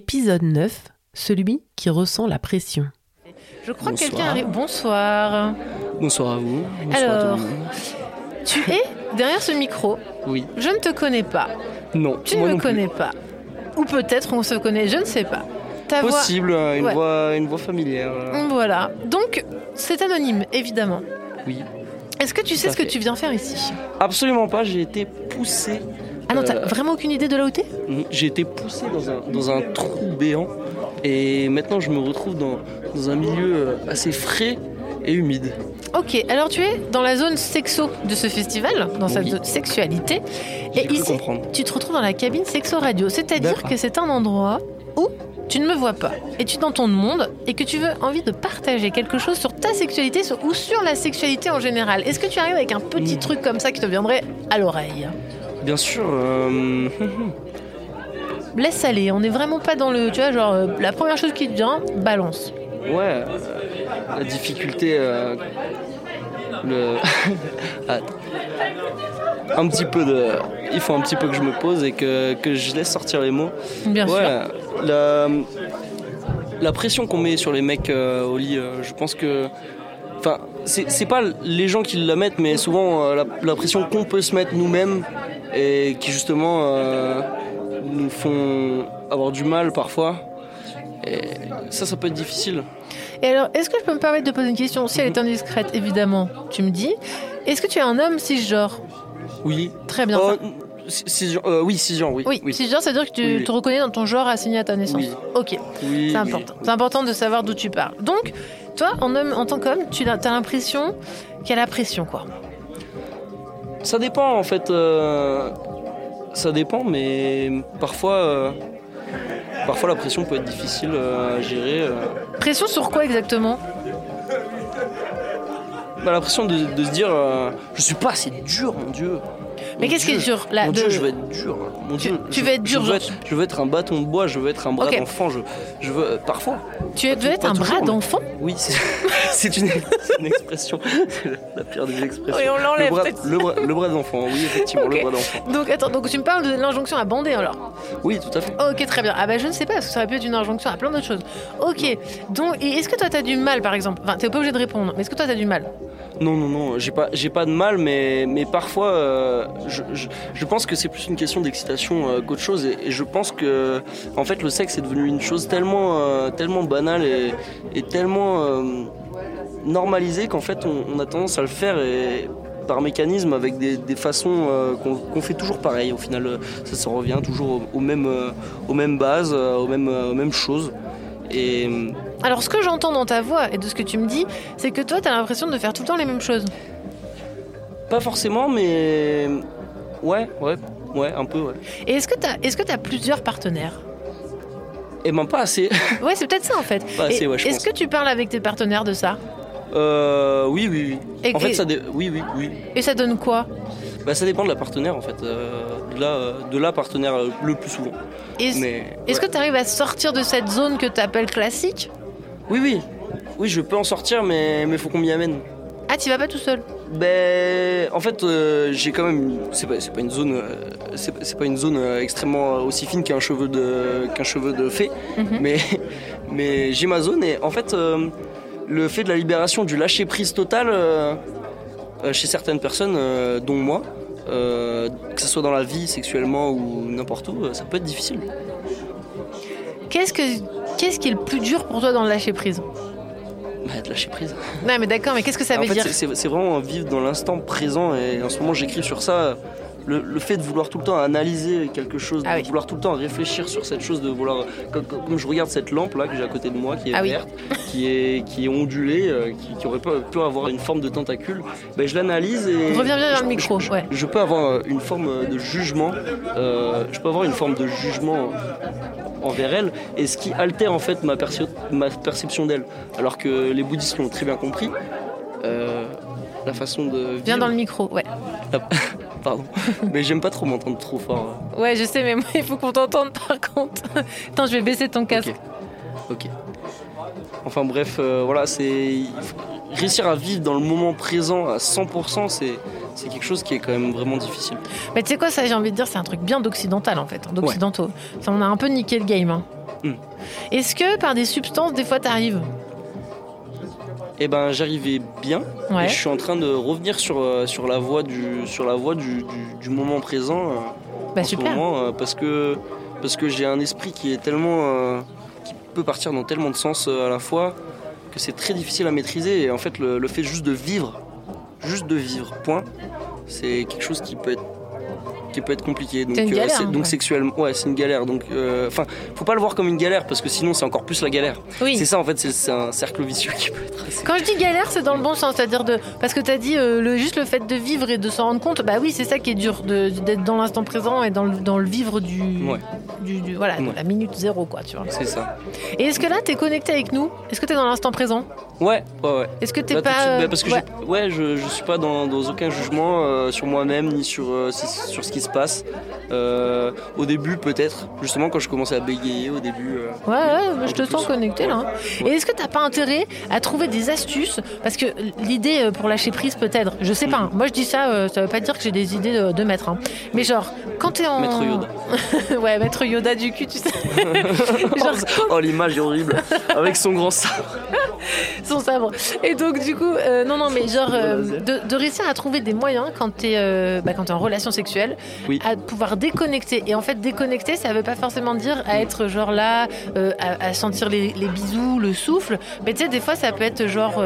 Épisode 9, celui qui ressent la pression. Je crois que Bonsoir. quelqu'un arrive. Bonsoir. Bonsoir à vous. Bonsoir à Alors, tout le monde. tu es derrière ce micro. Oui. Je ne te connais pas. Non. Tu ne me non plus. connais pas. Ou peut-être on se connaît, je ne sais pas. Ta. Possible, euh, une, Ouais. voix, une voix familière. euh, Voilà. Donc, c'est anonyme, évidemment. Oui. Est-ce que tu sais à ce que tu viens faire ici? Absolument pas, j'ai été poussé. Ah non, t'as Euh, vraiment aucune idée de là où t'es? J'ai été poussé dans un, dans un trou béant. Et maintenant, je me retrouve dans, dans un milieu euh, assez frais et humide. Ok, alors tu es dans la zone sexo de ce festival, dans cette Oui. zone sexualité. Et ici, comprendre. tu te retrouves dans la cabine sexo radio. C'est-à-dire que c'est un endroit où tu ne me vois pas et tu es dans ton monde et que tu veux envie de partager quelque chose sur ta sexualité ou sur la sexualité en général. Est-ce que tu arrives avec un petit Mm. truc comme ça qui te viendrait à l'oreille? Bien sûr, euh, Laisse aller, on n'est vraiment pas dans le. Tu vois, genre, euh, la première chose qui te vient, balance. ouais, euh, la difficulté. euh, le. Ah, un petit peu de. Il faut un petit peu que je me pose et que, que je laisse sortir les mots. Bien sûr. La, la pression qu'on met sur les mecs euh, au lit, euh, je pense que. Enfin, c'est c'est pas les gens qui la mettent, mais souvent euh, la, la pression qu'on peut se mettre nous-mêmes et qui justement euh, nous font avoir du mal parfois. Et ça, ça peut être difficile. Et alors, est-ce que je peux me permettre de poser une question? Si elle est indiscrète, évidemment, tu me dis. Est-ce que tu es un homme cisgenre? Oui. Très bien. Ça. si- si- euh, oui, si genre, oui. Oui, cisgenre, c'est-à-dire que tu Oui, oui. te reconnais dans ton genre assigné à ta naissance. Oui. Ok, Oui, c'est oui. important. C'est important de savoir d'où tu parles. Donc, toi, en, homme, en tant qu'homme, tu as, as l'impression qu'il y a la pression, quoi. Ça dépend en fait. euh, ça dépend, mais parfois, euh, parfois la pression peut être difficile euh, à gérer. Pression sur quoi exactement? Bah, la pression de, de se dire, je suis pas assez dur, mon Dieu. Mais Mon qu'est-ce qui est dur là Mon de- Dieu, je veux être dur. Mon Tu- Dieu, tu je- veux être dur, Je veux être, je veux être un bâton de bois. Je veux être un bras d'enfant. Je, je veux euh, parfois. Tu veux être un toujours, bras d'enfant Oui, c'est une, une expression. C'est la- pire des expressions. Oui, on l'enlève, Le bras, le d'enfant. Oui, effectivement, le bras d'enfant. Donc, attends, donc tu me parles de l'injonction à bander alors Oui, tout à fait. Ok, très bien. Ah bah je ne sais pas, parce que ça aurait pu être une injonction à plein d'autres choses. Ok, donc, est-ce que toi t'as du mal par exemple? Enfin, t'es pas obligé de répondre, mais est-ce que toi t'as du mal? Non, non, non, j'ai pas, j'ai pas de mal, mais, mais parfois, euh, je, je, pense que c'est plus une question d'excitation euh, qu'autre chose, et, je pense que, en fait, le sexe est devenu une chose tellement, euh, tellement banale et, tellement normalisée qu'en fait, on, a tendance à le faire par mécanisme avec des, façons qu'on fait toujours pareil. Au final, ça s'en revient toujours aux, mêmes, bases, aux mêmes, choses. Et Alors ce que j'entends dans ta voix et de ce que tu me dis, c'est que toi t'as l'impression de faire tout le temps les mêmes choses. pas forcément, mais ouais, ouais, ouais, un peu, ouais. Et est-ce que que t'as plusieurs partenaires? Et ben pas assez. Ouais, c'est peut-être ça en fait. Pas assez, ouais, je Est-ce que tu parles avec tes partenaires de ça? Euh, oui, oui, oui. Et en fait, ça, dé- oui, oui, oui. Et ça donne quoi? Bah, ça dépend de la partenaire, en fait. euh, de, la, euh, de la partenaire euh, le plus souvent. Est-ce Mais est-ce ouais. que tu arrives à sortir de cette zone que tu appelles classique? Oui, oui, oui, je peux en sortir, mais mais faut qu'on m'y amène. Ah, tu vas pas tout seul Ben, en fait, euh, j'ai quand même. C'est pas, c'est pas une zone. euh, c'est pas- c'est pas une zone euh, extrêmement aussi fine qu'un cheveu de qu'un cheveu de fée, Mhm. mais mais j'ai ma zone et en fait, euh, le fait de la libération du lâcher prise total euh, euh, chez certaines personnes, euh, dont moi, euh, que ce soit dans la vie, sexuellement ou n'importe où, euh, ça peut être difficile. Qu'est-ce que qu'est-ce qui est le plus dur pour toi dans le lâcher prise Bah, de lâcher prise. Non, mais d'accord, mais qu'est-ce que ça en veut fait, dire c'est- vraiment vivre dans l'instant présent et en ce moment j'écris sur ça. Le, le fait de vouloir tout le temps analyser quelque chose, de Ah oui. vouloir tout le temps réfléchir sur cette chose, de vouloir. Comme, je regarde cette lampe là que j'ai à côté de moi, qui est Ah oui. verte, qui est, qui est ondulée, euh, qui, qui aurait pu avoir une forme de tentacule, ben, je l'analyse et. Reviens bien vers le micro, je, ouais. je peux avoir euh, une forme de jugement, euh, je peux avoir une forme de jugement envers elle, et ce qui altère en fait ma, perception d'elle. Alors que les bouddhistes l'ont très bien compris. euh, la façon de vivre. Viens dans le micro, ouais. la- Pardon. Mais j'aime pas trop m'entendre trop fort. Ouais, je sais, mais moi, il faut qu'on t'entende par contre. Attends, je vais baisser ton casque. Ok. Enfin bref, euh, voilà, c'est réussir à vivre dans le moment présent à 100%, c'est c'est quelque chose qui est quand même vraiment difficile. Mais tu sais quoi, ça, j'ai envie de dire, c'est un truc bien d'occidental en fait, d'occidentaux. Ça, on a un peu niqué le game. hein. Hmm. Est-ce que par des substances, des fois, t'arrives? Eh ben, j'arrivais bien. Ouais. Et je suis en train de revenir sur, euh, sur la voie du, sur la voie du, du- du moment présent. euh, Bah en ce super. moment, euh, parce que, parce que j'ai un esprit qui est tellement. euh, qui peut partir dans tellement de sens à la fois que c'est très difficile à maîtriser. Et en fait, le, le fait juste de vivre, juste de vivre, point, c'est quelque chose qui peut être qui peut être compliqué donc galère, c'est- hein, donc ouais. sexuellement ouais c'est une galère donc euh, enfin faut pas le voir comme une galère parce que sinon c'est encore plus la galère Oui. c'est ça en fait c'est- un cercle vicieux qui peut être assez Quand je dis galère, c'est dans le bon sens, c'est-à-dire de parce que t'as dit euh, le juste le fait de vivre et de s'en rendre compte. Bah oui, c'est ça qui est dur, d'être dans l'instant présent et dans le, dans le vivre du, Ouais. Du, du- voilà, de la minute zéro, quoi, tu vois. c'est ça Et est-ce que là, t'es connecté avec nous? Est-ce que t'es dans l'instant présent? Ouais ouais ouais Est-ce que t'es de pas suite, euh, bah, parce que ouais. je, je suis pas dans, dans aucun jugement euh, sur moi-même ni sur, euh, sur ce qui se passe. Euh, au début, peut-être, justement, quand je commençais à bégayer au début. Ouais, ouais, je te sens plus. connecté là. hein. Et est-ce que t'as pas intérêt à trouver des astuces? Parce que l'idée pour lâcher prise peut-être, je sais pas. hein. Moi je dis ça, ça veut pas dire que j'ai des idées de, de maître. hein. Mais genre, quand t'es en. Maître Yoda. ouais, maître Yoda du cul, tu sais. genre, Oh, l'image est horrible. Avec son grand sabre. son sabre. Et donc, du coup, euh, non, non, mais genre, euh, de, de réussir à trouver des moyens quand t'es euh, bah, quand t'es en relation sexuelle, Oui. à pouvoir déconnecter. Et en fait, déconnecter, ça veut pas forcément dire à être genre là, à, à sentir les, les bisous, le souffle. Mais tu sais, des fois, ça peut être genre,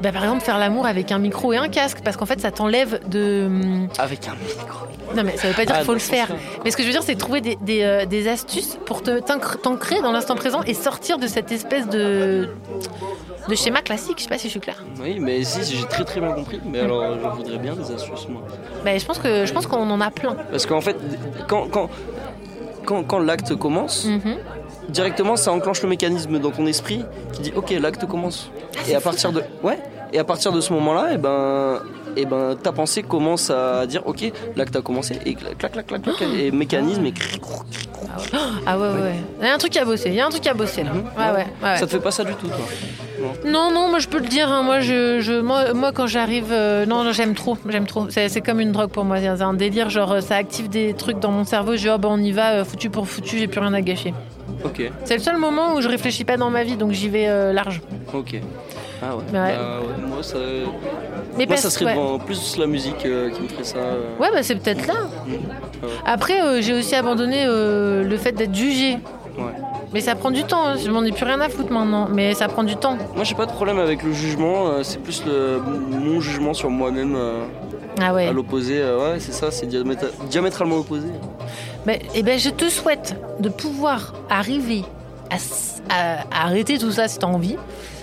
bah, par exemple, faire l'amour avec un micro et un casque, parce qu'en fait, ça t'enlève de. hum, Avec un micro. Non, mais ça veut pas dire Ah, qu'il faut le faire. Mais ce que je veux dire, c'est trouver des, des, des astuces pour t'ancrer dans l'instant présent et sortir de cette espèce de de schéma classique. Je sais pas si je suis claire. Oui, mais si, si, j'ai très très bien compris. Mais alors, je voudrais bien des astuces, moi. Ben, je pense que je pense qu'on en a plein. Parce qu'en fait, quand, quand, quand, quand l'acte commence, Mhm. directement, ça enclenche le mécanisme dans ton esprit qui dit Ok, l'acte commence. et à partir de. Ouais. Et à partir de ce moment-là, et ben, et ben, ta pensée commence à dire ok, l'acte a commencé et clac, clac, clac, clac, clac, et mécanisme et cric, cric, cric. Ah ouais, ouais, ouais. Il y a un truc à bosser. Il y a un truc à bosser là. Mhm. Ouais, ouais, ouais. Ça te fait pas ça du tout, toi? Non, non, moi je peux le dire. hein, Moi, je, je, moi, moi, quand j'arrive, euh, non, non, j'aime trop, j'aime trop. C'est c'est comme une drogue pour moi. C'est un délire. Genre, euh, ça active des trucs dans mon cerveau. Je dis, oh bah on y va, euh, foutu pour foutu. J'ai plus rien à gâcher. Ok, C'est le seul moment où je réfléchis pas dans ma vie, donc j'y vais euh, large. ok. Ah ouais. Bah ouais, moi, ça, Mais moi, parce- ça serait devant plus la musique euh, qui me ferait ça. euh. Ouais, bah c'est peut-être là. Mhm. Ouais. Après, euh, j'ai aussi abandonné le fait d'être jugé. Ouais. Mais ça prend du temps. hein. Je m'en ai plus rien à foutre maintenant. Mais ça prend du temps. Moi, j'ai pas de problème avec le jugement. c'est plus le, mon jugement sur moi-même Ah ouais. à l'opposé. ouais, c'est ça, c'est diamétra- diamétralement opposé. Ben, eh ben, je te souhaite de pouvoir arriver à, s- à- à arrêter tout ça si tu as envie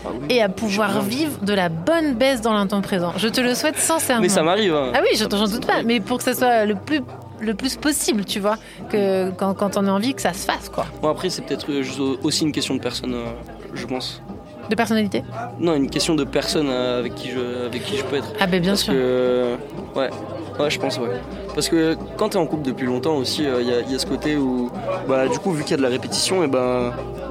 Ah et à pouvoir vivre de la bonne baisse dans l'instant présent. Je te le souhaite sincèrement. Mais ça m'arrive. hein. Ah oui, je j'en doute pas, mais pour que ça soit le plus, le plus possible, tu vois, que quand, quand on a envie que ça se fasse, quoi. Bon, après, c'est peut-être euh, aussi une question de personne, euh, je pense. De personnalité Non, une question de personne euh, avec qui je, avec qui je peux être. Ah ben bien Parce sûr. que. Ouais, ouais, je pense, ouais. Parce que quand t'es en couple depuis longtemps aussi, il y, a- y a ce côté où, bah, du coup, vu qu'il y a de la répétition, et ben. Et,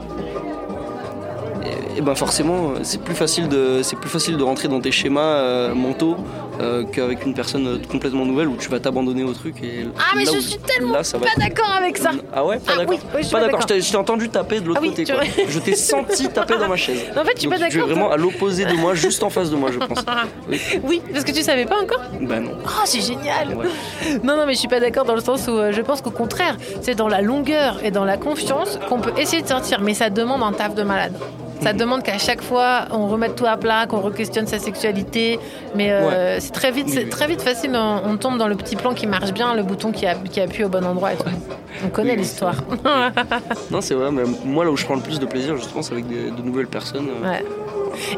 et ben forcément, c'est plus facile de, c'est plus facile de rentrer dans tes schémas euh, mentaux euh, qu'avec une personne euh, complètement nouvelle où tu vas t'abandonner au truc. Et Ah mais là je suis tellement là, ça va pas être- d'accord avec ça. Ah ouais, pas Ah d'accord. oui, oui, pas d'accord. d'accord. Je t'ai- entendu taper de l'autre Ah oui, côté. tu quoi. Je t'ai senti taper dans ma chaise. En fait, je suis Donc, pas tu es d'accord. vraiment à l'opposé de moi, juste en face de moi, je pense. Oui. Oui, parce que tu savais pas encore Bah non. Oh, c'est génial Ouais. Non, non, mais je suis pas d'accord dans le sens où euh, je pense qu'au contraire, c'est dans la longueur et dans la confiance qu'on peut essayer de sortir, mais ça demande un taf de malade. Ça demande qu'à chaque fois on remette tout à plat, qu'on re-questionne sa sexualité, mais euh, c'est très vite, très vite facile. On, on tombe dans le petit plan qui marche bien, le bouton qui, a- qui appuie au bon endroit et tout. On connaît Oui, l'histoire. Non, c'est vrai, mais moi là où je prends le plus de plaisir, justement, c'est avec des- de nouvelles personnes. euh. ouais.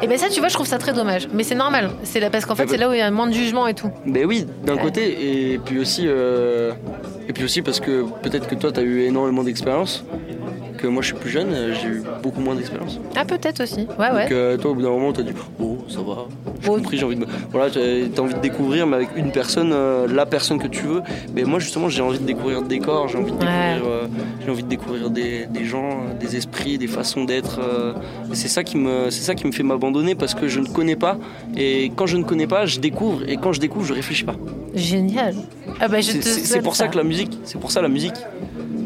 Et ben ça, tu vois, je trouve ça très dommage. Mais c'est normal. C'est là parce qu'en fait, Ah bah. c'est là où il y a moins de jugement et tout. Ben oui, d'un Ouais. côté, et puis aussi, euh, et puis aussi parce que peut-être que toi, tu as eu énormément d'expérience, que moi je suis plus jeune, euh, j'ai eu beaucoup moins d'expérience. Ah, peut-être aussi. Ouais, ouais. Donc euh, toi, au bout d'un moment, t'as dit Oh, ça va, j'ai Oh. compris, j'ai envie de. me- Voilà, t'as envie de découvrir, mais avec une personne, euh, la personne que tu veux. Mais moi, justement, j'ai envie de découvrir le décor, j'ai envie de Ouais. découvrir, euh, j'ai envie de découvrir des, des gens, des esprits, des façons d'être. c'est ça qui me, c'est ça qui me fait m'abandonner parce que je ne connais pas. Et quand je ne connais pas, je découvre. Et quand je découvre, je réfléchis pas. Génial. Ah, bah, je C'est- te C'est pour ça que la musique, c'est pour ça la musique,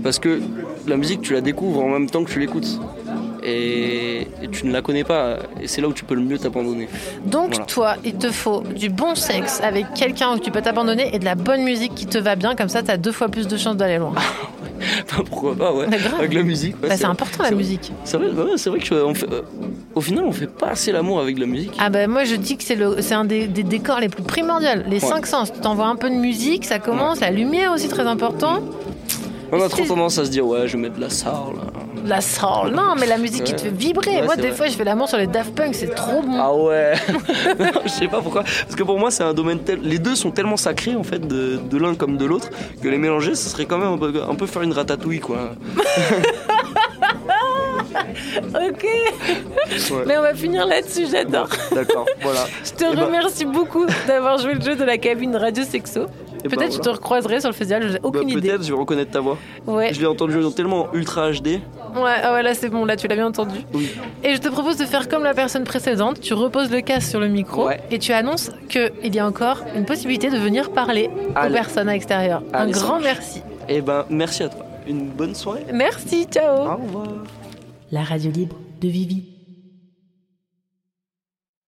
parce que la musique tu la découvres en même temps que tu l'écoutes et, et tu ne la connais pas et c'est là où tu peux le mieux t'abandonner. Donc, Voilà. toi, il te faut du bon sexe avec quelqu'un où tu peux t'abandonner et de la bonne musique qui te va bien. Comme ça, t'as deux fois plus de chances d'aller loin. Pourquoi pas ouais. Grave. Avec la musique. ouais, Bah, c'est important la musique. C'est vrai, ouais, vrai que euh, on fait, euh, au final on fait pas assez l'amour avec la musique. Ah bah moi je dis que c'est un des, des décors les plus primordiaux, les cinq sens. Tu t'envoies un peu de musique, ça commence, la lumière aussi très important. On a trop tendance à se dire ouais je vais mettre de la soul. La soul, non mais la musique qui te fait vibrer. Ouais, moi des vrai. fois je fais l'amour sur les Daft Punk, c'est trop bon. Ah ouais Non, Je sais pas pourquoi. Parce que pour moi, c'est un domaine tel. Les deux sont tellement sacrés, en fait, de, de l'un comme de l'autre, que les mélanger, ce serait quand même un peu, un peu faire une ratatouille, quoi. Ok, Ouais. mais on va finir là-dessus, j'adore. D'accord, voilà. Je te Eh ben- remercie beaucoup d'avoir joué le jeu de la cabine radio sexo. Peut-être je te voilà. recroiserai sur le festival, j'ai Bah, aucune idée. Peut-être, je vais reconnaître ta voix. Ouais, Je l'ai entendu tellement ultra HD. ouais, ah ouais, là c'est bon, là tu l'as bien entendu. Oui. Et je te propose de faire comme la personne précédente, tu reposes le casque sur le micro Ouais. et tu annonces qu'il y a encore une possibilité de venir parler aux personnes à l'extérieur. Un grand merci. Eh ben, merci à toi. Une bonne soirée. Merci, ciao Au revoir. La radio libre de Vivi.